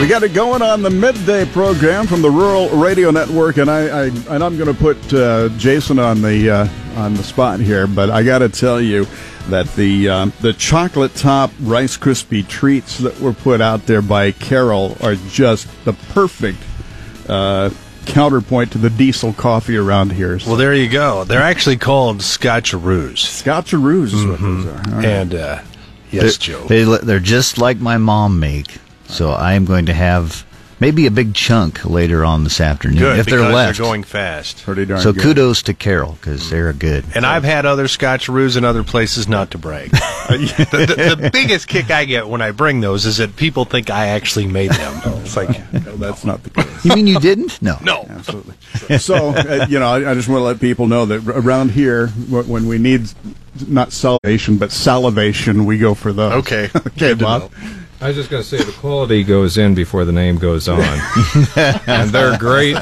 We got it going on the midday program from the Rural Radio Network, and I, I and I'm going to put uh, Jason on the uh, on the spot here, but I got to tell you that the uh, the chocolate top Rice Krispie treats that were put out there by Carol are just the perfect uh, counterpoint to the diesel coffee around here. Well, there you go. They're actually called Scotcheroos. Scotcheroos is what those are. All right. And uh, yes, Joe. They, they're just like my mom make. So I am going to have maybe a big chunk later on this afternoon Good, if they're because left. They're going fast. Pretty darn so good. kudos to Carol because they're good. And I've had other Scotcheroos in other places, not to brag. the, the, the biggest kick I get when I bring those is that people think I actually made them. It's like, No, that's not the case. You mean you didn't? No. no. Absolutely. So, uh, you know, I, I just want to let people know that around here, when we need not salvation but salivation, we go for those. Okay. okay, Good to Bob. Know. I was just going to say the quality goes in before the name goes on. and they're great.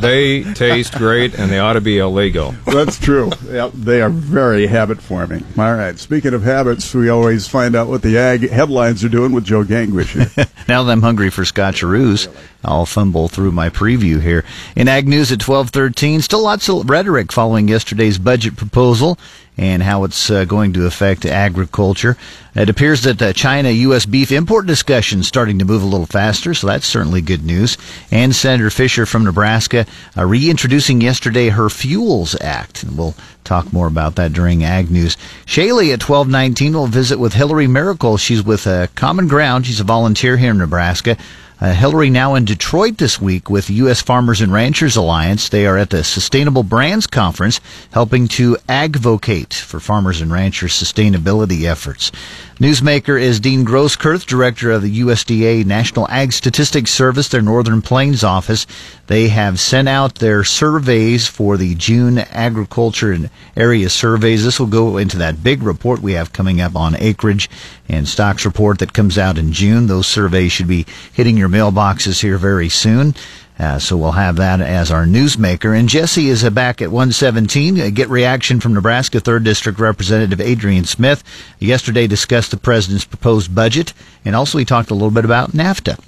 They taste great, and they ought to be illegal. That's true. Yep, they are very habit forming. All right. Speaking of habits, we always find out what the ag headlines are doing with Joe Gangwish. Now that I'm hungry for Scotcheroos, I'll fumble through my preview here. In Ag News at 1213, still lots of rhetoric following yesterday's budget proposal and how it's uh, going to affect agriculture. It appears that uh, China-U.S. beef import discussions starting to move a little faster, so that's certainly good news. And Senator Fischer from Nebraska uh, reintroducing yesterday her Fuels Act. And we'll talk more about that during Ag News. Shaylee at 1219 will visit with Hillary Miracle. She's with uh, Common Ground. She's a volunteer here in Nebraska. Uh, Hillary now in Detroit this week with U.S. Farmers and Ranchers Alliance. They are at the Sustainable Brands Conference helping to advocate for farmers and ranchers' sustainability efforts. Newsmaker is Dean Groskurth, director of the USDA National Ag Statistics Service, their Northern Plains office. They have sent out their surveys for the June agriculture and area surveys. This will go into that big report we have coming up on acreage and stocks report that comes out in June. Those surveys should be hitting your mailboxes here very soon. Uh, so we'll have that as our newsmaker. And Jesse is uh, back at 117. Uh, get reaction from Nebraska 3rd District Representative Adrian Smith. Yesterday discussed the president's proposed budget, and also he talked a little bit about NAFTA.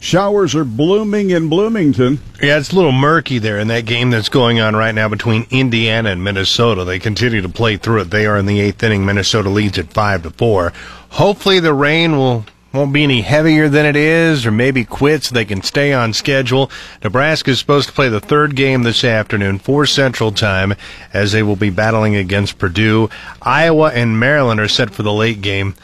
Showers are blooming in Bloomington. Yeah, it's a little murky there in that game that's going on right now between Indiana and Minnesota. They continue to play through it. They are in the eighth inning. Minnesota leads at five to four. Hopefully, the rain will won't be any heavier than it is, or maybe quit so they can stay on schedule. Nebraska is supposed to play the third game this afternoon, 4 Central Time, as they will be battling against Purdue. Iowa and Maryland are set for the late game.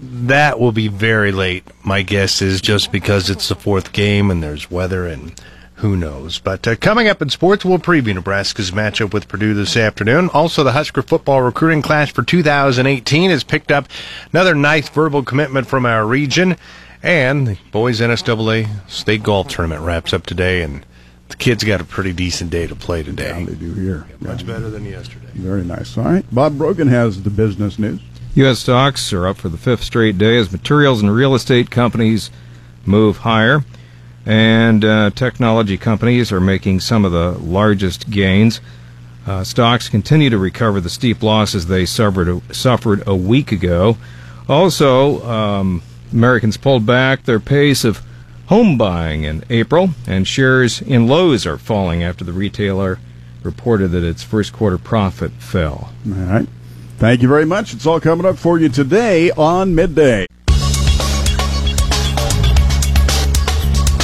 That will be very late. My guess is just because it's the fourth game and there's weather and who knows. But uh, coming up in sports, we'll preview Nebraska's matchup with Purdue this afternoon. Also, the Husker football recruiting class for 2018 has picked up another nice verbal commitment from our region. And the boys NSAA state golf tournament wraps up today, and the kids got a pretty decent day to play today. They do here. Much Yeah, better than yesterday. Very nice. All right. Bob Brogan has the business news. U.S. stocks are up for the fifth straight day as materials and real estate companies move higher, and uh, technology companies are making some of the largest gains. Uh, stocks continue to recover the steep losses they suffered suffered a week ago. Also, um, Americans pulled back their pace of home buying in April, and shares in Lowe's are falling after the retailer reported that its first quarter profit fell. All right. Thank you very much. It's all coming up for you today on Midday.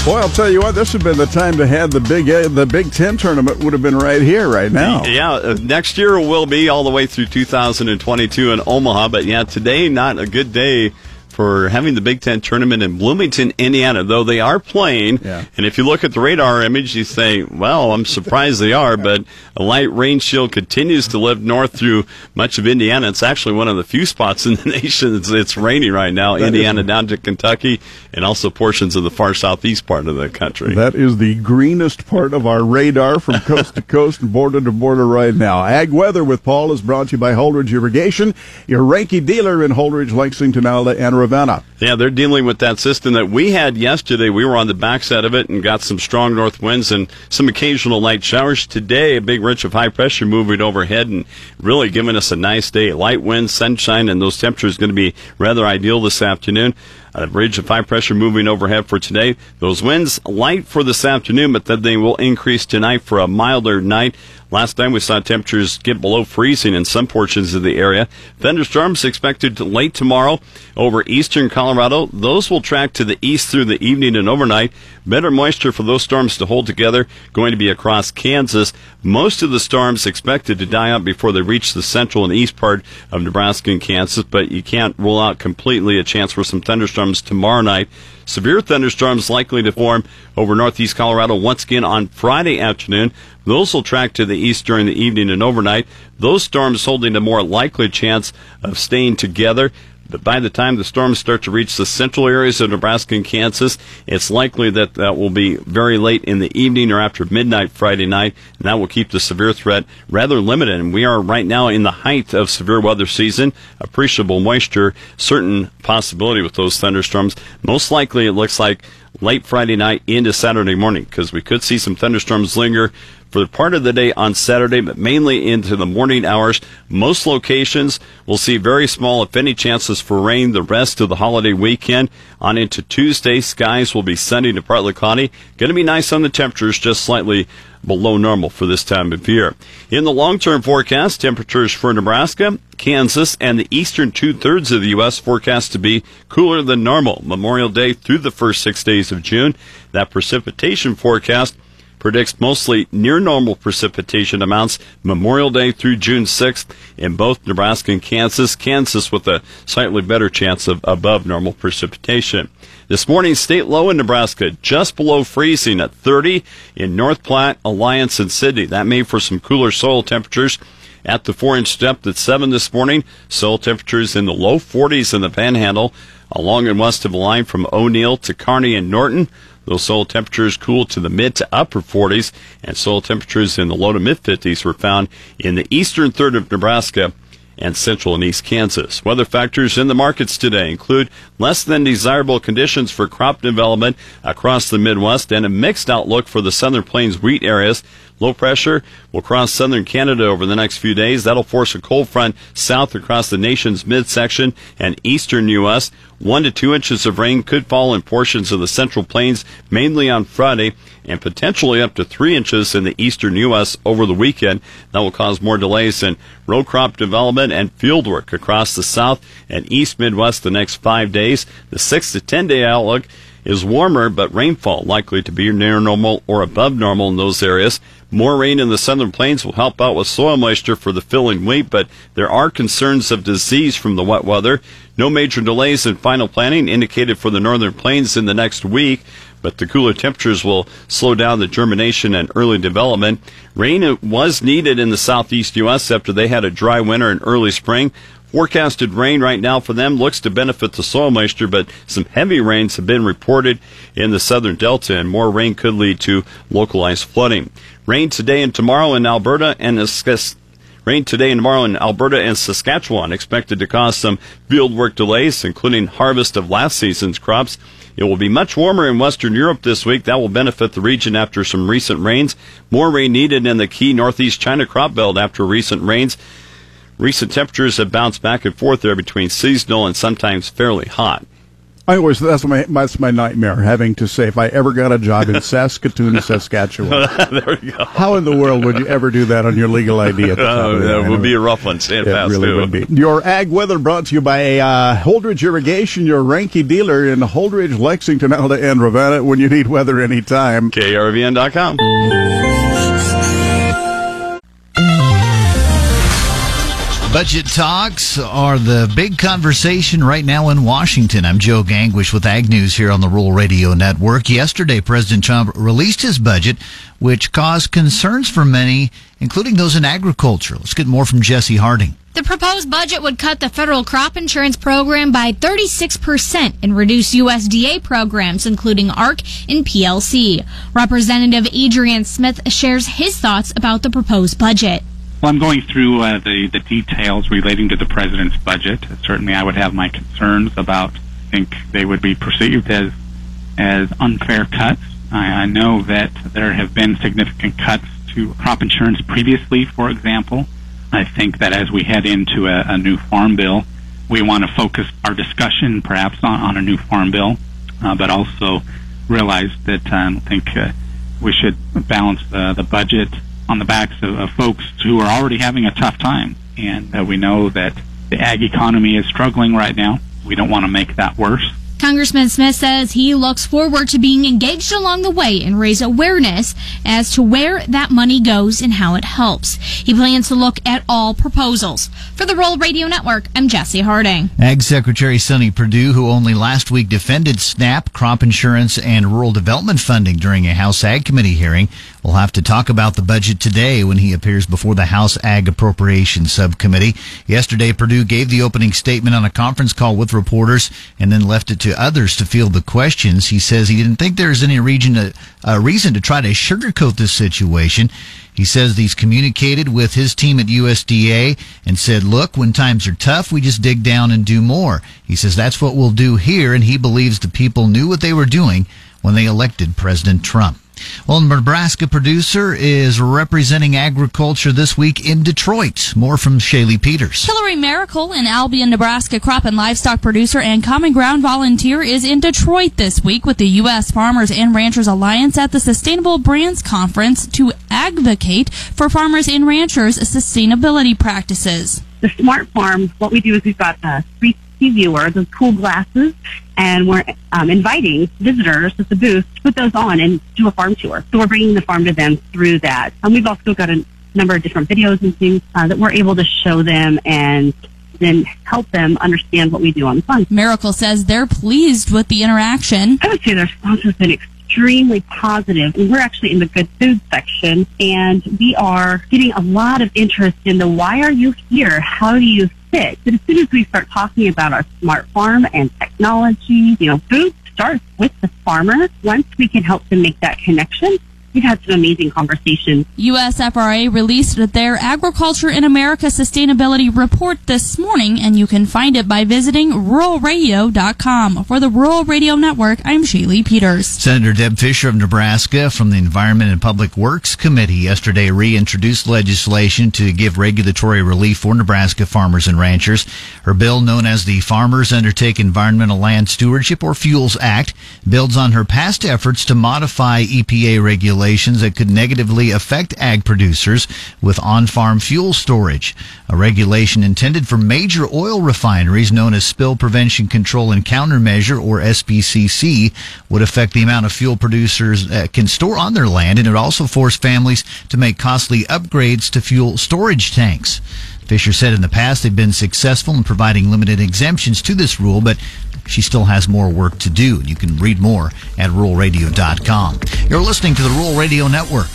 Boy, I'll tell you what, this would have been the time to have the Big uh, the Big Ten tournament would have been right here, right now. Yeah, uh, next year will be all the way through 2022 in Omaha. But yeah, today not a good day for having the Big Ten tournament in Bloomington, Indiana. Though they are playing, Yeah. and if you look at the radar image, you say, "Well, I'm surprised they are." But a light rain shield continues to live north through much of Indiana. It's actually one of the few spots in the nation that's it's raining right now. That Indiana down to Kentucky, and also portions of the far southeast part of the country. That is the greenest part of our radar from coast to coast and border to border right now. Ag Weather with Paul is brought to you by Holdrege Irrigation, your Reinke dealer in Holdrege, Lexington, Alda, and Ravenna. Yeah, they're dealing with that system that we had yesterday. We were on the backside of it and got some strong north winds and some occasional light showers. Today, a big ridge of high pressure moving overhead and really giving us a nice day. Light winds, sunshine, and those temperatures going to be rather ideal this afternoon. A ridge of high pressure moving overhead for today. Those winds light for this afternoon, but then they will increase tonight for a milder night. Last time we saw temperatures get below freezing in some portions of the area. Thunderstorms expected late tomorrow over eastern Colorado. Those will track to the east through the evening and overnight. Better moisture for those storms to hold together going to be across Kansas. Most of the storms expected to die out before they reach the central and east part of Nebraska and Kansas, but you can't rule out completely a chance for some thunderstorms tomorrow night. Severe thunderstorms likely to form over northeast Colorado once again on Friday afternoon. Those will track to the east during the evening and overnight. Those storms holding a more likely chance of staying together. But by the time the storms start to reach the central areas of Nebraska and Kansas, it's likely that that will be very late in the evening or after midnight Friday night, and that will keep the severe threat rather limited. And we are right now in the height of severe weather season. Appreciable moisture, certain possibility with those thunderstorms. Most likely, it looks like late Friday night into Saturday morning because we could see some thunderstorms linger for part of the day on Saturday, but mainly into the morning hours. Most locations will see very small, if any, chances for rain the rest of the holiday weekend. On into Tuesday, skies will be sunny to partly cloudy. Going to be nice on the temperatures, just slightly below normal for this time of year. In the long term forecast, temperatures for Nebraska, Kansas, and the eastern two thirds of the U.S. forecast to be cooler than normal Memorial Day through the first six days of June. That precipitation forecast predicts mostly near normal precipitation amounts Memorial Day through June 6th in both Nebraska and Kansas. Kansas with a slightly better chance of above normal precipitation. This morning, state low in Nebraska, just below freezing at 30 in North Platte, Alliance, and Sidney. That made for some cooler soil temperatures at the four inch depth at 7 this morning. Soil temperatures in the low 40s in the panhandle along and west of the line from O'Neill to Kearney and Norton. Those soil temperatures cool to the mid to upper 40s, and soil temperatures in the low to mid 50s were found in the eastern third of Nebraska and central and east Kansas. Weather factors in the markets today include less than desirable conditions for crop development across the Midwest and a mixed outlook for the southern plains wheat areas. Low pressure will cross southern Canada over the next few days. That'll force a cold front south across the nation's midsection and eastern U.S. One to two inches of rain could fall in portions of the central plains, mainly on Friday, and potentially up to three inches in the eastern U.S. over the weekend. That will cause more delays in row crop development and field work across the south and east Midwest the next five days. The six to ten day outlook is warmer, but rainfall likely to be near normal or above normal in those areas. More rain in the southern plains will help out with soil moisture for the filling wheat, but there are concerns of disease from the wet weather. No major delays in final planting indicated for the northern plains in the next week, but the cooler temperatures will slow down the germination and early development. Rain was needed in the southeast U.S. after they had a dry winter and early spring. Forecasted rain right now for them looks to benefit the soil moisture, but some heavy rains have been reported in the southern delta, and more rain could lead to localized flooding. Rain today and tomorrow in Alberta and Rain today and tomorrow in Alberta and Saskatchewan expected to cause some field work delays, including harvest of last season's crops. It will be much warmer in Western Europe this week. That will benefit the region after some recent rains. More rain needed in the key Northeast China crop belt after recent rains. Recent temperatures have bounced back and forth there between seasonal and sometimes fairly hot. I always that's my that's my nightmare having to say if I ever got a job in Saskatoon, Saskatchewan. there we go. How in the world would you ever do that on your legal ID? At the oh, that would be a rough one. It fast really too. would be. Your ag weather brought to you by uh, Holdrege Irrigation, your Reinke dealer in Holdrege, Lexington, Alda, and Ravenna. When you need weather anytime. KRVN.com. Budget talks are the big conversation right now in Washington. I'm Joe Gangwish with Ag News here on the Rural Radio Network. Yesterday, President Trump released his budget, which caused concerns for many, including those in agriculture. Let's get more from Jesse Harding. The proposed budget would cut the federal crop insurance program by 36% and reduce USDA programs, including ARC and PLC. Representative Adrian Smith shares his thoughts about the proposed budget. Well, I'm going through uh, the, the details relating to the president's budget. Certainly, I would have my concerns about. I think they would be perceived as as unfair cuts. I, I know that there have been significant cuts to crop insurance previously, for example. I think that as we head into a, a new farm bill, we want to focus our discussion perhaps on, on a new farm bill, uh, but also realize that um, I think uh, we should balance the, the budget on the backs of, of folks who are already having a tough time. And uh, we know that the ag economy is struggling right now. We don't want to make that worse. Congressman Smith says he looks forward to being engaged along the way and raise awareness as to where that money goes and how it helps. He plans to look at all proposals. For the Rural Radio Network, I'm Jesse Harding. Ag Secretary Sonny Perdue, who only last week defended SNAP, crop insurance, and rural development funding during a House Ag Committee hearing, will have to talk about the budget today when he appears before the House Ag Appropriations Subcommittee. Yesterday, Perdue gave the opening statement on a conference call with reporters and then left it to others to field the questions. He says he didn't think there's any reason to, uh, reason to try to sugarcoat this situation. He says he's communicated with his team at USDA and said, look, when times are tough, we just dig down and do more. He says that's what we'll do here, and he believes the people knew what they were doing when they elected President Trump. Well, Nebraska producer is representing agriculture this week in Detroit. More from Shaylee Peters. Hillary Miracle, an Albion, Nebraska crop and livestock producer and Common Ground volunteer, is in Detroit this week with the U.S. Farmers and Ranchers Alliance at the Sustainable Brands Conference to advocate for farmers and ranchers' sustainability practices. The Smart Farm, what we do is we've got uh, a 360 viewer, those cool glasses, and we're um, inviting visitors at the booth to put those on and do a farm tour. So we're bringing the farm to them through that. And we've also got a number of different videos and things uh, that we're able to show them and then help them understand what we do on the farm. Miracle says they're pleased with the interaction. I would say their response has been extremely positive. And we're actually in the good food section and we are getting a lot of interest in the why are you here? How do you But as soon as we start talking about our smart farm and technology, you know, food starts with the farmer. Once we can help them make that connection, we've had some amazing conversations. USFRA released their Agriculture in America Sustainability Report this morning, and you can find it by visiting ruralradio.com. For the Rural Radio Network, I'm Shaylee Peters. Senator Deb Fischer of Nebraska from the Environment and Public Works Committee yesterday reintroduced legislation to give regulatory relief for Nebraska farmers and ranchers. Her bill, known as the Farmers Undertake Environmental Land Stewardship or Fuels Act, builds on her past efforts to modify EPA regulations regulations that could negatively affect ag producers with on-farm fuel storage. A regulation intended for major oil refineries known as Spill Prevention Control and Countermeasure or SPCC would affect the amount of fuel producers uh, can store on their land and it would also force families to make costly upgrades to fuel storage tanks. Fischer said in the past they've been successful in providing limited exemptions to this rule, but she still has more work to do. You can read more at ruralradio.com. You're listening to the Rural Radio Network.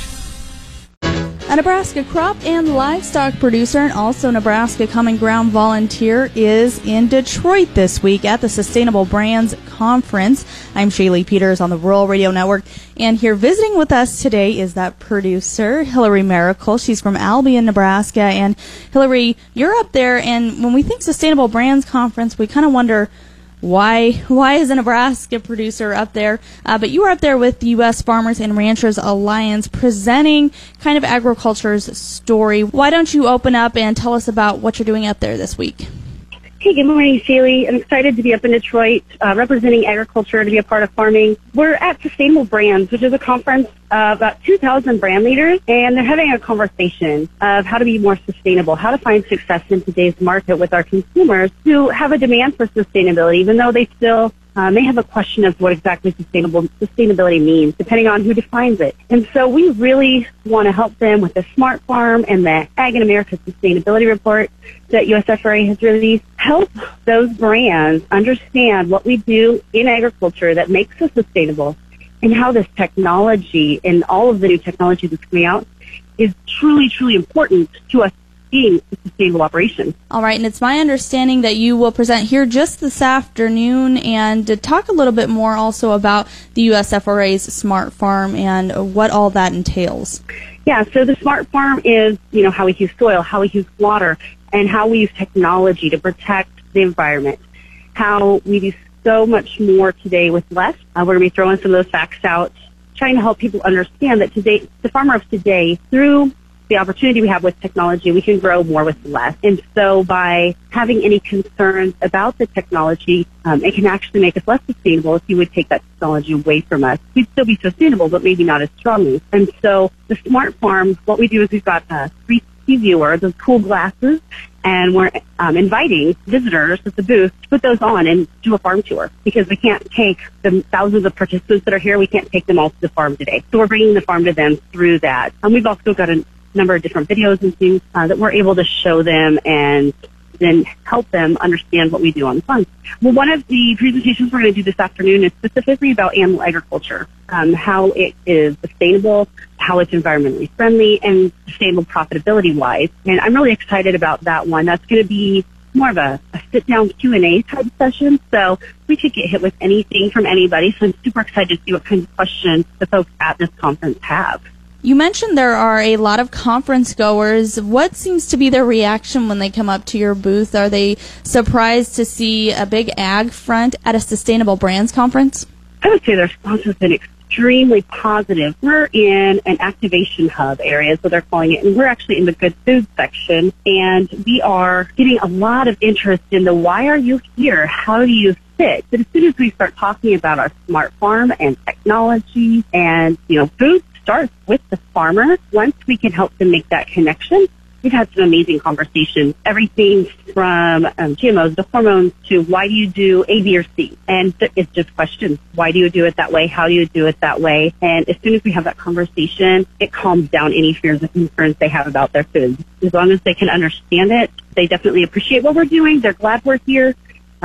A Nebraska crop and livestock producer and also Nebraska Common Ground volunteer is in Detroit this week at the Sustainable Brands Conference. I'm Shaylee Peters on the Rural Radio Network, and here visiting with us today is that producer, Hillary Miracle. She's from Albion, Nebraska. And Hillary, you're up there, and when we think Sustainable Brands Conference, we kind of wonder why why is a Nebraska producer up there? Uh, but you were up there with the U.S. Farmers and Ranchers Alliance presenting kind of agriculture's story. Why don't you open up and tell us about what you're doing up there this week? Hey, good morning, Shaylee. I'm excited to be up in Detroit uh, representing agriculture, to be a part of farming. We're at Sustainable Brands, which is a conference of about 2,000 brand leaders, and they're having a conversation of how to be more sustainable, how to find success in today's market with our consumers who have a demand for sustainability, even though they still uh, may have a question of what exactly sustainable sustainability means, depending on who defines it. And so we really want to help them with the Smart Farm and the Ag in America Sustainability Report that USFRA has released. Help those brands understand what we do in agriculture that makes us sustainable and how this technology and all of the new technology that's coming out is truly, truly important to us being a sustainable operation. All right, and it's my understanding that you will present here just this afternoon and to talk a little bit more also about the USFRA's Smart Farm and what all that entails. Yeah, so the Smart Farm is, you know, how we use soil, how we use water, and how we use technology to protect the environment. How we do so much more today with less. Uh, we're going to be throwing some of those facts out, trying to help people understand that today, the farmer of today, through the opportunity we have with technology, we can grow more with less. And so by having any concerns about the technology, um, it can actually make us less sustainable if you would take that technology away from us. We'd still be sustainable, but maybe not as strongly. And so the smart farm, what we do is we've got a 360 viewer, those cool glasses, and we're um, inviting visitors at the booth to put those on and do a farm tour because we can't take the thousands of participants that are here. We can't take them all to the farm today. So we're bringing the farm to them through that. And we've also got a number of different videos and things uh, that we're able to show them and then help them understand what we do on the farm. Well, one of the presentations we're going to do this afternoon is specifically about animal agriculture, um, how it is sustainable, how it's environmentally friendly, and sustainable profitability wise. And I'm really excited about that one. That's going to be more of a, a sit down Q and A type session. So we could get hit with anything from anybody. So I'm super excited to see what kind of questions the folks at this conference have. You mentioned there are a lot of conference goers. What seems to be their reaction when they come up to your booth? Are they surprised to see a big ag front at a sustainable brands conference? I would say their response has been extremely positive. We're in an activation hub area, what they're calling it, and we're actually in the good food section, and we are getting a lot of interest in the why are you here? How do you fit? But as soon as we start talking about our smart farm and technology and, you know, food starts with the farmer. Once we can help them make that connection, we've had some amazing conversations. Everything from um, GMOs to hormones to why do you do A, B, or C? And th- it's just questions. Why do you do it that way? How do you do it that way? And as soon as we have that conversation, it calms down any fears and concerns they have about their food. As long as they can understand it, they definitely appreciate what we're doing. They're glad we're here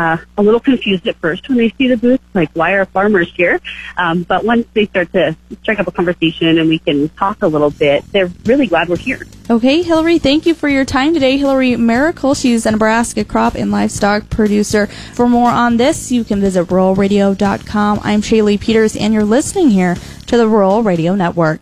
uh, a little confused at first when they see the booth, like why are farmers here? Um, but once they start to strike up a conversation and we can talk a little bit, they're really glad we're here. Okay, Hillary, thank you for your time today. Hillary Miracle, she's a Nebraska crop and livestock producer. For more on this, you can visit ruralradio.com. I'm Shaylee Peters, and you're listening here to the Rural Radio Network.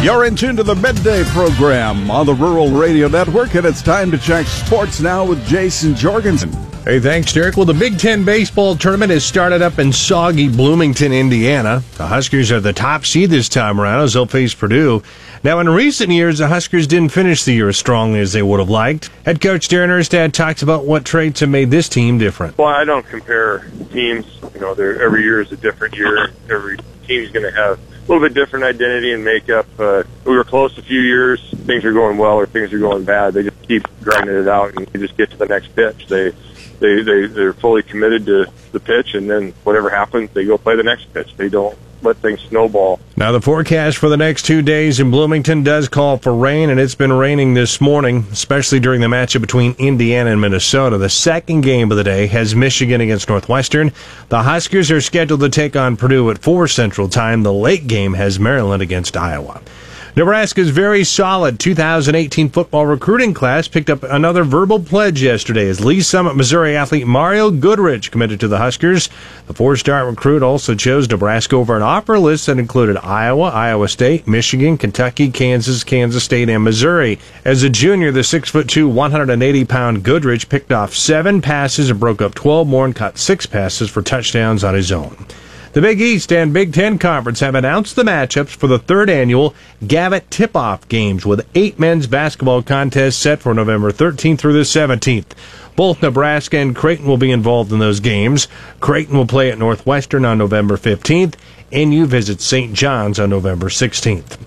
You're in tune to the midday program on the Rural Radio Network, and it's time to check sports now with Jason Jorgensen. Hey, thanks, Derek. Well, the Big Ten baseball tournament has started up in soggy Bloomington, Indiana. The Huskers are the top seed this time around as they'll face Purdue. Now, in recent years, the Huskers didn't finish the year as strongly as they would have liked. Head coach Darren Erstad talks about what traits have made this team different. Well, I don't compare teams. You know, every year is a different year. Every team's going to have a little bit different identity and makeup. Uh, we were close a few years. Things are going well or things are going bad. They just keep grinding it out and you just get to the next pitch. They they they they're fully committed to the pitch, and then whatever happens, they go play the next pitch. They don't let things snowball. Now, the forecast for the next two days in Bloomington does call for rain, and it's been raining this morning, especially during the matchup between Indiana and Minnesota. The second game of the day has Michigan against Northwestern. The Huskers are scheduled to take on Purdue at 4 Central Time. The late game has Maryland against Iowa. Nebraska's very solid 2018 football recruiting class picked up another verbal pledge yesterday as Lee Summit, Missouri athlete Mario Goodrich committed to the Huskers. The four-star recruit also chose Nebraska over an offer list that included Iowa, Iowa State, Michigan, Kentucky, Kansas, Kansas State, and Missouri. As a junior, the 6'2", 180-pound Goodrich picked off seven passes and broke up 12 more and caught six passes for touchdowns on his own. The Big East and Big Ten Conference have announced the matchups for the third annual Gavitt Tip-Off Games with eight men's basketball contests set for November 13th through the 17th. Both Nebraska and Creighton will be involved in those games. Creighton will play at Northwestern on November 15th, and you visit St. John's on November 16th.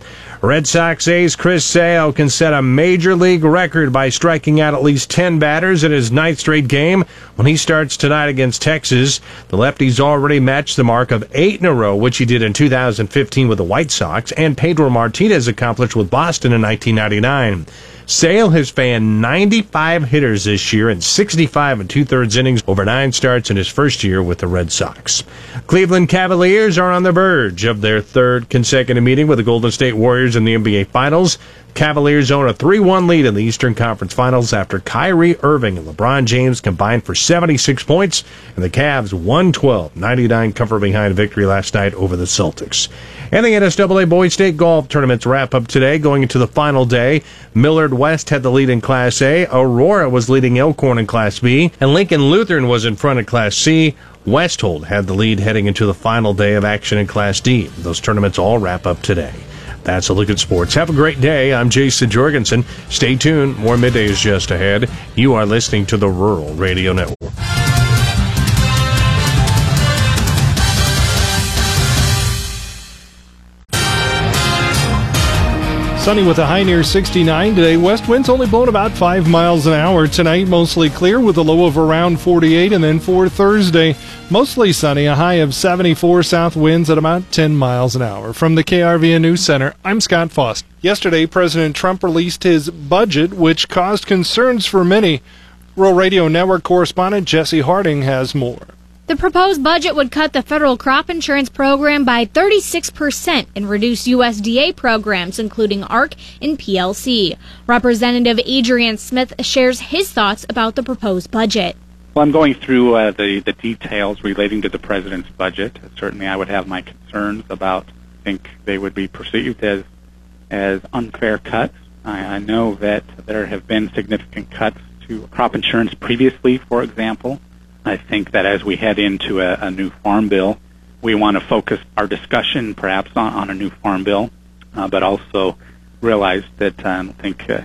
Red Sox ace Chris Sale can set a major league record by striking out at least 10 batters in his ninth straight game when he starts tonight against Texas. The lefty's already matched the mark of eight in a row, which he did in 2015 with the White Sox, and Pedro Martinez accomplished with Boston in 1999. Sale has fanned 95 hitters this year in 65 and two thirds innings over nine starts in his first year with the Red Sox. Cleveland Cavaliers are on the verge of their third consecutive meeting with the Golden State Warriors in the NBA Finals. Cavaliers own a 3-1 lead in the Eastern Conference Finals after Kyrie Irving and LeBron James combined for 76 points, and the Cavs 112-99 cover behind victory last night over the Celtics. And the NSAA Boys State Golf Tournaments wrap up today, going into the final day. Millard West had the lead in Class A, Aurora was leading Elkhorn in Class B, and Lincoln Lutheran was in front of Class C. Westhold had the lead heading into the final day of action in Class D. Those tournaments all wrap up today. That's a look at sports. Have a great day. I'm Jason Jorgensen. Stay tuned. More midday is just ahead. You are listening to the Rural Radio Network. Sunny with a high near 69 today. West winds only blowing about 5 miles an hour. Tonight, mostly clear with a low of around 48. And then for Thursday, mostly sunny, a high of 74. South winds at about 10 miles an hour. From the KRVN News Center, I'm Scott Foster. Yesterday, President Trump released his budget, which caused concerns for many. Rural Radio Network correspondent Jesse Harding has more. The proposed budget would cut the federal crop insurance program by 36% and reduce USDA programs, including ARC and PLC. Representative Adrian Smith shares his thoughts about the proposed budget. Well, I'm going through uh, the, the details relating to the president's budget. Certainly, I would have my concerns about, I think they would be perceived as, as unfair cuts. I, I know that there have been significant cuts to crop insurance previously, for example. I think that as we head into a, a new farm bill, we want to focus our discussion perhaps on, on a new farm bill, uh, but also realize that um, I think uh,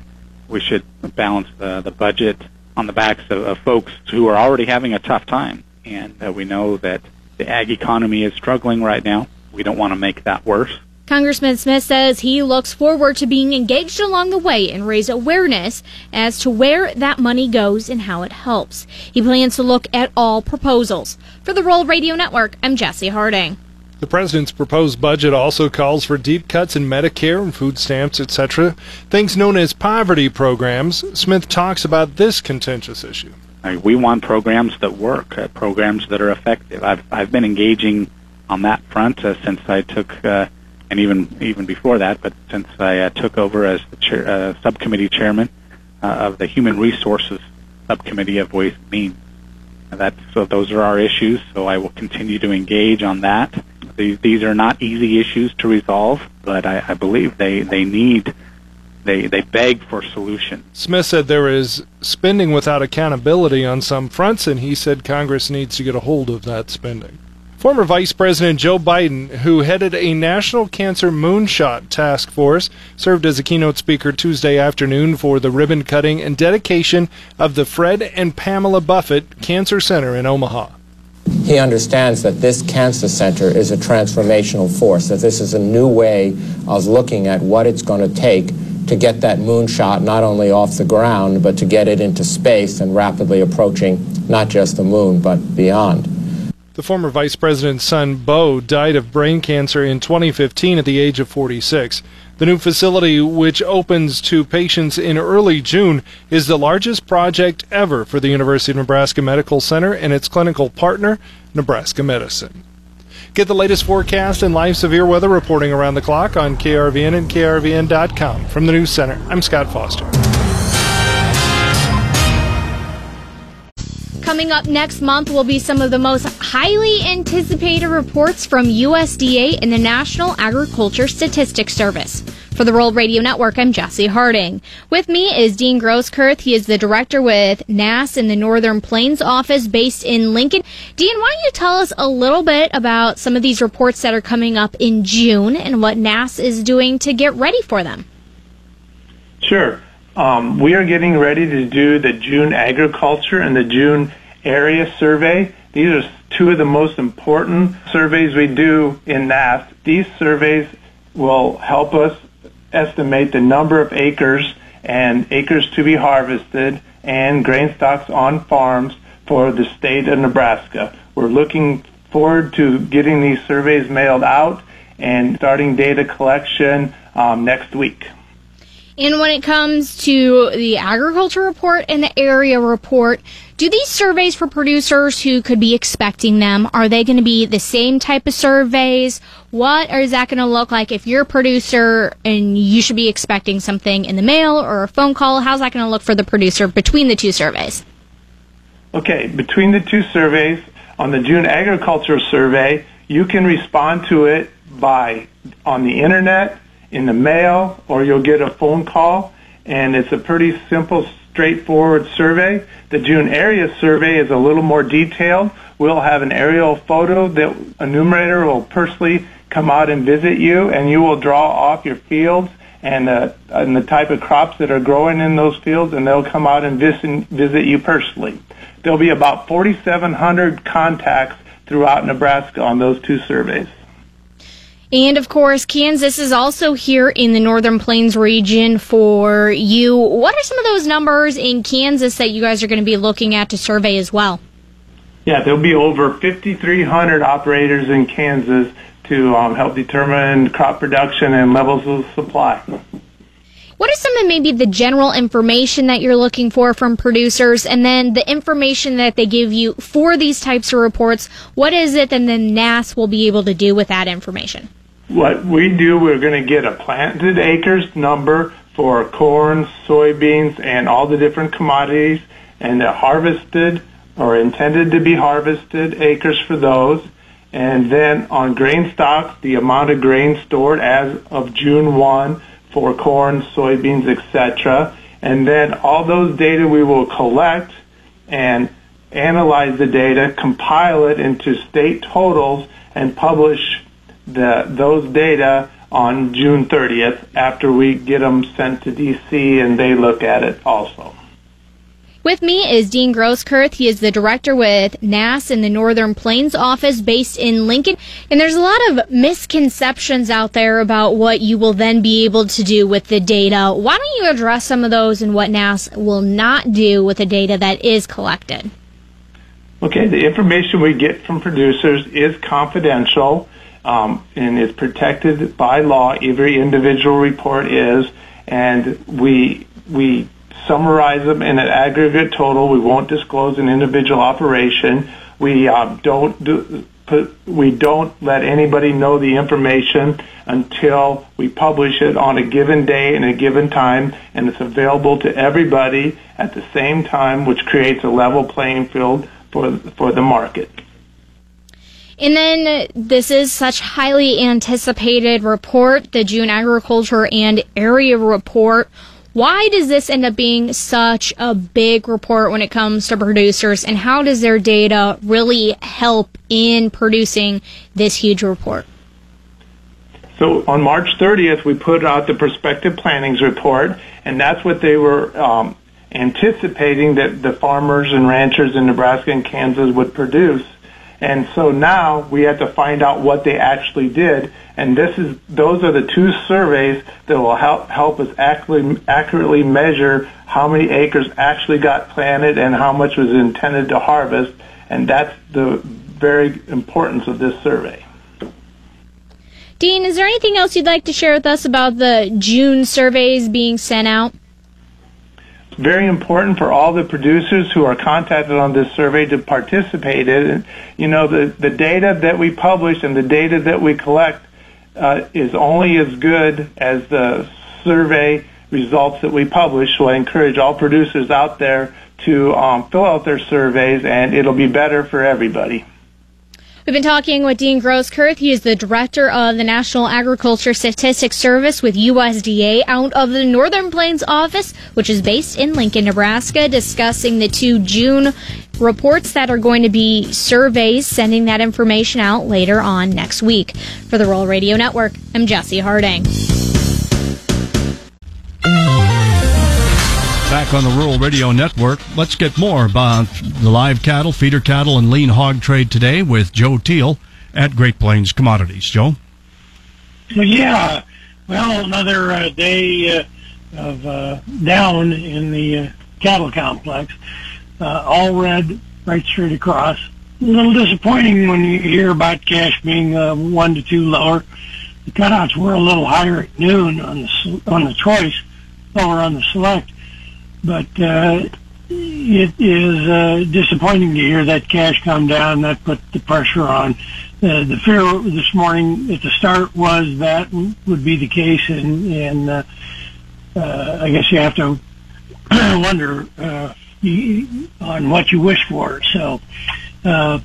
we should balance the, the budget on the backs of, of folks who are already having a tough time. And uh, we know that the ag economy is struggling right now. We don't want to make that worse. Congressman Smith says he looks forward to being engaged along the way and raise awareness as to where that money goes and how it helps. He plans to look at all proposals. For the Rural Radio Network, I'm Jesse Harding. The president's proposed budget also calls for deep cuts in Medicare and food stamps, etc., things known as poverty programs. Smith talks about this contentious issue. We want programs that work, uh, programs that are effective. I've, I've been engaging on that front uh, since I took uh, and even even before that, but since I uh, took over as the chair, uh, subcommittee chairman uh, of the Human Resources Subcommittee of Ways and Means. That's, so those are our issues, so I will continue to engage on that. These, these are not easy issues to resolve, but I, I believe they, they need, they, they beg for solutions. Smith said there is spending without accountability on some fronts, and he said Congress needs to get a hold of that spending. Former Vice President Joe Biden, who headed a national cancer moonshot task force, served as a keynote speaker Tuesday afternoon for the ribbon cutting and dedication of the Fred and Pamela Buffett Cancer Center in Omaha. He understands that this cancer center is a transformational force, that this is a new way of looking at what it's going to take to get that moonshot not only off the ground, but to get it into space and rapidly approaching not just the moon, but beyond. The former vice president's son, Bo, died of brain cancer in 2015 at the age of 46. The new facility, which opens to patients in early June, is the largest project ever for the University of Nebraska Medical Center and its clinical partner, Nebraska Medicine. Get the latest forecast and live severe weather reporting around the clock on KRVN and KRVN.com. From the News Center, I'm Scott Foster. Coming up next month will be some of the most highly anticipated reports from USDA and the National Agriculture Statistics Service. For the Rural Radio Network, I'm Jesse Harding. With me is Dean Groskurth. He is the director with NASS in the Northern Plains office based in Lincoln. Dean, why don't you tell us a little bit about some of these reports that are coming up in June and what NASS is doing to get ready for them? Sure. Um, we are getting ready to do the June agriculture and the June area survey. These are two of the most important surveys we do in NASS. These surveys will help us estimate the number of acres and acres to be harvested and grain stocks on farms for the state of Nebraska. We're looking forward to getting these surveys mailed out and starting data collection um, next week. And when it comes to the agriculture report and the area report, do these surveys for producers who could be expecting them, are they going to be the same type of surveys? What is that going to look like if you're a producer and you should be expecting something in the mail or a phone call? How's that going to look for the producer between the two surveys? Okay, between the two surveys, on the June agriculture survey, you can respond to it by on the internet in the mail or you'll get a phone call. And it's a pretty simple, straightforward survey. The June area survey is a little more detailed. We'll have an aerial photo that a numerator will personally come out and visit you, and you will draw off your fields and, uh, and the type of crops that are growing in those fields, and they'll come out and visit, visit you personally. There'll be about 4,700 contacts throughout Nebraska on those two surveys. And of course, Kansas is also here in the Northern Plains region for you. What are some of those numbers in Kansas that you guys are going to be looking at to survey as well? Yeah, there'll be over 5,300 operators in Kansas to um, help determine crop production and levels of supply. What are some of maybe the general information that you're looking for from producers and then the information that they give you for these types of reports? What is it that the NASS will be able to do with that information? What we do, we're going to get a planted acres number for corn, soybeans, and all the different commodities and the harvested or intended to be harvested acres for those. And then on grain stocks, the amount of grain stored as of June 1 for corn, soybeans, etc. And then all those data we will collect and analyze the data, compile it into state totals, and publish the, those data on June 30th after we get them sent to DC and they look at it also. With me is Dean Groskurth. He is the director with NASS in the Northern Plains office based in Lincoln. And there's a lot of misconceptions out there about what you will then be able to do with the data. Why don't you address some of those and what NASS will not do with the data that is collected? Okay, the information we get from producers is confidential um, and is protected by law. Every individual report is, and we we summarize them in an aggregate total. We won't disclose an individual operation. We uh, don't do, put, we don't let anybody know the information until we publish it on a given day and a given time, and it's available to everybody at the same time, which creates a level playing field for for the market. And then this is such highly anticipated report, the June agriculture and area report. Why does this end up being such a big report when it comes to producers, and how does their data really help in producing this huge report? So on March 30th, we put out the prospective plantings report, and that's what they were um, anticipating that the farmers and ranchers in Nebraska and Kansas would produce. And so now we have to find out what they actually did. And this is those are the two surveys that will help help us accurately accurately measure how many acres actually got planted and how much was intended to harvest. And that's the very importance of this survey. Dean, is there anything else you'd like to share with us about the June surveys being sent out? Very important for all the producers who are contacted on this survey to participate in it. You know, the, the data that we publish and the data that we collect uh, is only as good as the survey results that we publish. So I encourage all producers out there to um, fill out their surveys, and it'll be better for everybody. We've been talking with Dean Groskurth. He is the director of the National Agriculture Statistics Service with USDA out of the Northern Plains office, which is based in Lincoln, Nebraska, discussing the two June reports that are going to be surveys, sending that information out later on next week. For the Rural Radio Network, I'm Jesse Harding. Back on the Rural Radio Network, let's get more about the live cattle, feeder cattle, and lean hog trade today with Joe Teal at Great Plains Commodities. Joe? Yeah. Well, another uh, day uh, of uh, down in the uh, cattle complex. Uh, all red right straight across. A little disappointing when you hear about cash being uh, one to two lower. The cutouts were a little higher at noon on the on the choice, lower on the select but uh, it is uh, disappointing to hear that cash come down. That put the pressure on. Uh, the fear this morning at the start was that would be the case, and, and uh, uh, I guess you have to wonder uh, on what you wish for. So, uh,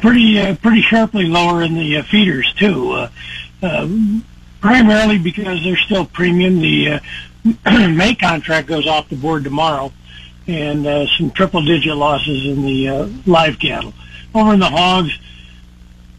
pretty uh, pretty sharply lower in the uh, feeders too. Uh, uh, primarily because they're still premium. The uh, May contract goes off the board tomorrow, and uh, some triple-digit losses in the uh, live cattle. Over in the hogs,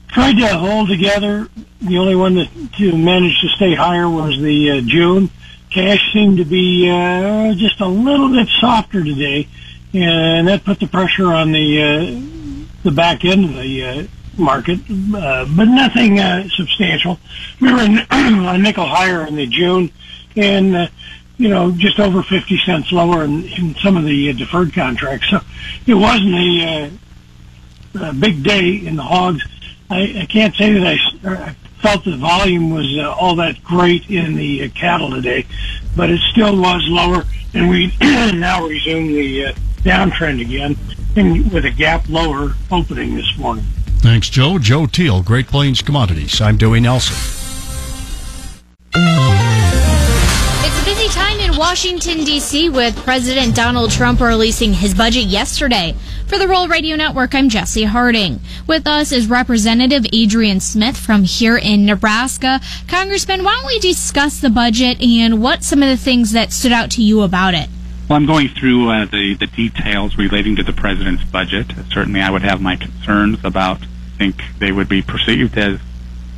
tried to hold together. The only one that to managed to stay higher was the uh, June. Cash seemed to be uh, just a little bit softer today, and that put the pressure on the uh, the back end of the uh, market, uh, but nothing uh, substantial. We were a nickel higher in the June, and uh, you know just over fifty cents lower in, in some of the uh, deferred contracts. So it wasn't a, uh, a big day in the hogs. I, I can't say that I, I felt the volume was uh, all that great in the uh, cattle today, but it still was lower, and we now resume the uh, downtrend again, and with a gap lower opening this morning. Thanks, Joe. Joe Teal, Great Plains Commodities. I'm Dewey Nelson. Washington, D.C., with President Donald Trump releasing his budget yesterday. For the Rural Radio Network, I'm Jesse Harding. With us is Representative Adrian Smith from here in Nebraska. Congressman, why don't we discuss the budget and what some of the things that stood out to you about it? Well, I'm going through uh, the, the details relating to the president's budget. Certainly, I would have my concerns about. I think they would be perceived as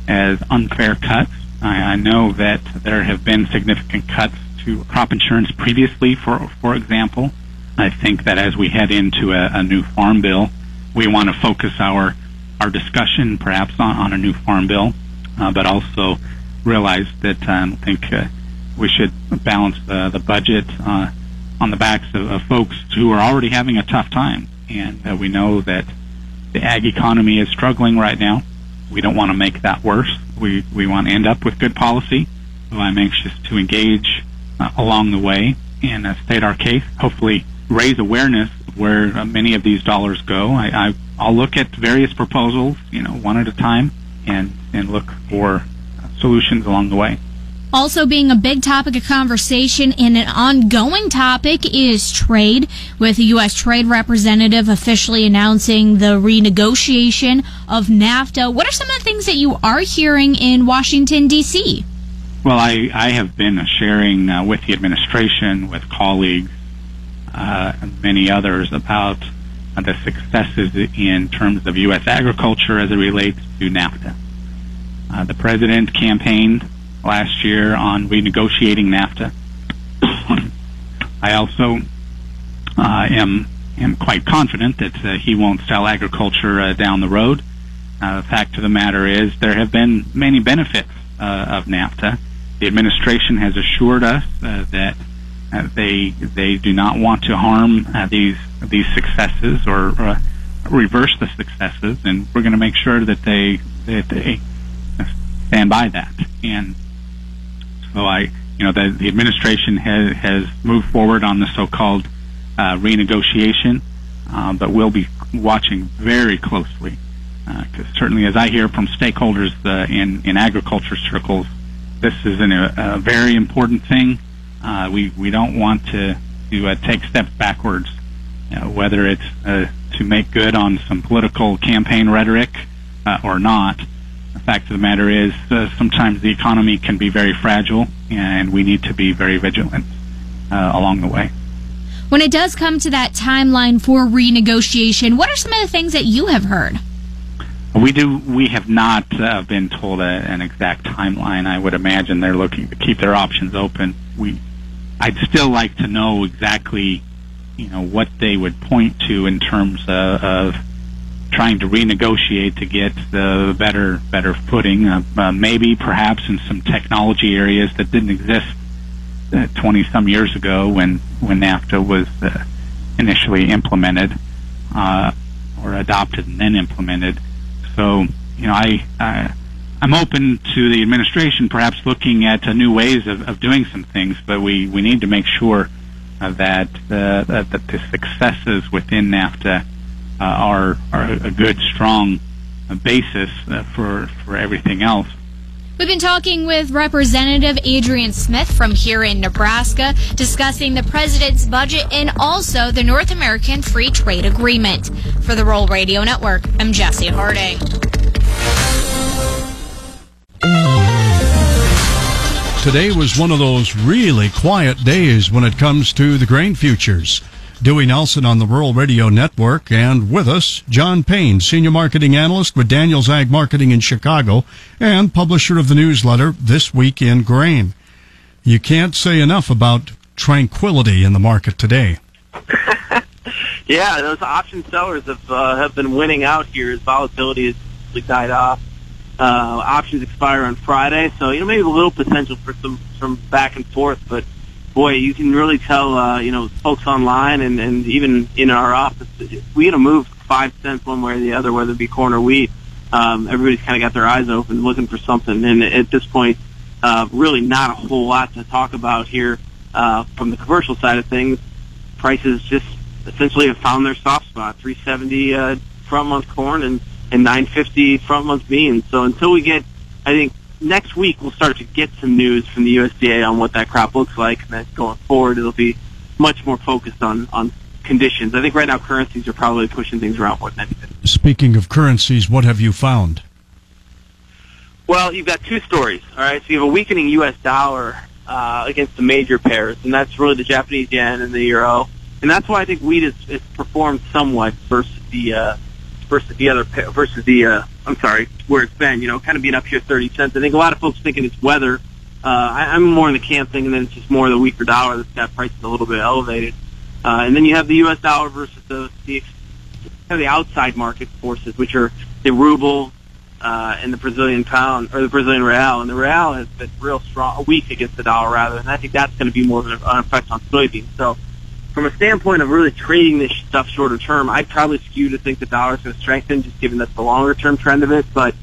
as unfair cuts. I, I know that there have been significant cuts to crop insurance previously, for for example. I think that as we head into a, a new farm bill, we want to focus our our discussion perhaps on, on a new farm bill, uh, but also realize that uh, I think uh, we should balance the, the budget uh, on the backs of, of folks who are already having a tough time. And uh, we know that the ag economy is struggling right now. We don't want to make that worse. We, we want to end up with good policy. So I'm anxious to engage uh, along the way and uh, state our case, hopefully raise awareness of where uh, many of these dollars go. I, I, I'll look at various proposals, you know, one at a time and, and look for solutions along the way. Also being a big topic of conversation and an ongoing topic is trade, with the U.S. Trade Representative officially announcing the renegotiation of NAFTA. What are some of the things that you are hearing in Washington, D.C.? Well, I, I have been sharing uh, with the administration, with colleagues, uh, and many others about the successes in terms of U.S. agriculture as it relates to NAFTA. Uh, the president campaigned last year on renegotiating NAFTA. I also uh, am am quite confident that uh, he won't sell agriculture uh, down the road. Uh, the fact of the matter is, there have been many benefits uh, of NAFTA. The administration has assured us uh, that uh, they they do not want to harm uh, these these successes or uh, reverse the successes, and we're going to make sure that they that they stand by that. And so I, you know, the, the administration has has moved forward on the so-called uh, renegotiation, uh, but we'll be watching very closely because certainly, as I hear from stakeholders uh, in in agriculture circles, this is an, a, a very important thing. Uh, we we don't want to to uh, take steps backwards, know, whether it's uh, to make good on some political campaign rhetoric uh, or not. The fact of the matter is, uh, sometimes the economy can be very fragile, and we need to be very vigilant uh, along the way. When it does come to that timeline for renegotiation, what are some of the things that you have heard? We do. We have not uh, been told a, an exact timeline. I would imagine they're looking to keep their options open. We, I'd still like to know exactly, you know, what they would point to in terms of, of trying to renegotiate to get the better better footing. Uh, uh, maybe perhaps in some technology areas that didn't exist twenty some years ago when when NAFTA was uh, initially implemented uh, or adopted and then implemented. So you know, I, I I'm open to the administration perhaps looking at uh, new ways of, of doing some things, but we, we need to make sure uh, that, uh, that that the successes within NAFTA uh, are are a good, strong uh, basis uh, for for everything else. We've been talking with Representative Adrian Smith from here in Nebraska, discussing the president's budget and also the North American Free Trade Agreement. For the Rural Radio Network, I'm Jesse Harding. Today was one of those really quiet days when it comes to the grain futures. Dewey Nelson on the Rural Radio Network, and with us, John Payne, Senior Marketing Analyst with Daniels Ag Marketing in Chicago, and publisher of the newsletter This Week in Grain. You can't say enough about tranquility in the market today. yeah, those option sellers have uh, have been winning out here as volatility has died off. Uh, options expire on Friday, so you know maybe a little potential for some some back and forth, but boy, you can really tell, uh, you know, folks online and, and even in our office, if we had move five cents one way or the other, whether it be corn or wheat, um, everybody's kind of got their eyes open looking for something. And at this point, uh, really not a whole lot to talk about here uh, from the commercial side of things. Prices just essentially have found their soft spot, 370 uh, front month corn and, and 950 front month beans. So until we get, I think, next week we'll start to get some news from the USDA on what that crop looks like, and then going forward it'll be much more focused on on conditions. I think right now currencies are probably pushing things around more than anything. Speaking of currencies, what have you found? Well, you've got two stories. All right, so you have a weakening U.S. dollar uh, against the major pairs, and that's really the Japanese yen and the euro, and that's why I think wheat has, has performed somewhat versus the uh, versus the other versus the uh, I'm sorry where it's been. You know, kind of being up here 30 cents. I think a lot of folks thinking it's weather. Uh, I, I'm more in the camp thinking that it's just more the weaker dollar that's got prices a little bit elevated. Uh, and then you have the U.S. dollar versus the the kind of the outside market forces, which are the ruble uh, and the Brazilian pound or the Brazilian real. And the real has been real strong, weak against the dollar rather, and I think that's going to be more of an effect on soybeans. So from a standpoint of really trading this stuff shorter term, I'd probably skew to think the dollar's going to strengthen, just given that's the longer term trend of it. But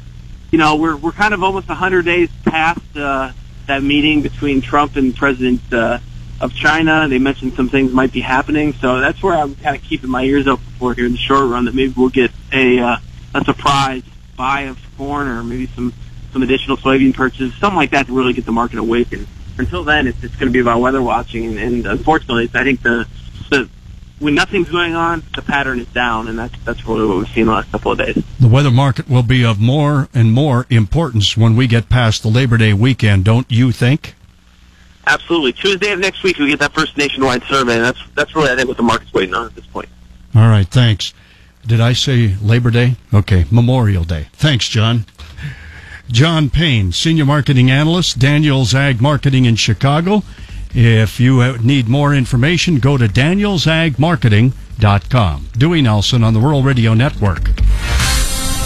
you know, we're we're kind of almost 100 days past uh, that meeting between Trump and President uh, of China. They mentioned some things might be happening, so that's where I'm kind of keeping my ears open for here in the short run. That maybe we'll get a uh, a surprise buy of corn or maybe some some additional soybean purchases, something like that, to really get the market awakened. Until then, it's, it's going to be about weather watching, and, and unfortunately, I think the when nothing's going on, the pattern is down, and that's that's really what we've seen the last couple of days. The weather market will be of more and more importance when we get past the Labor Day weekend, don't you think? Absolutely. Tuesday of next week, we get that first nationwide survey, and that's that's really I think what the market's waiting on at this point. All right, thanks. Did I say Labor Day? Okay, Memorial Day. Thanks, John. John Payne, Senior Marketing Analyst, Daniels Ag Marketing in Chicago. If you need more information, go to danielsagmarketing.com. Dewey Nelson on the Rural Radio Network.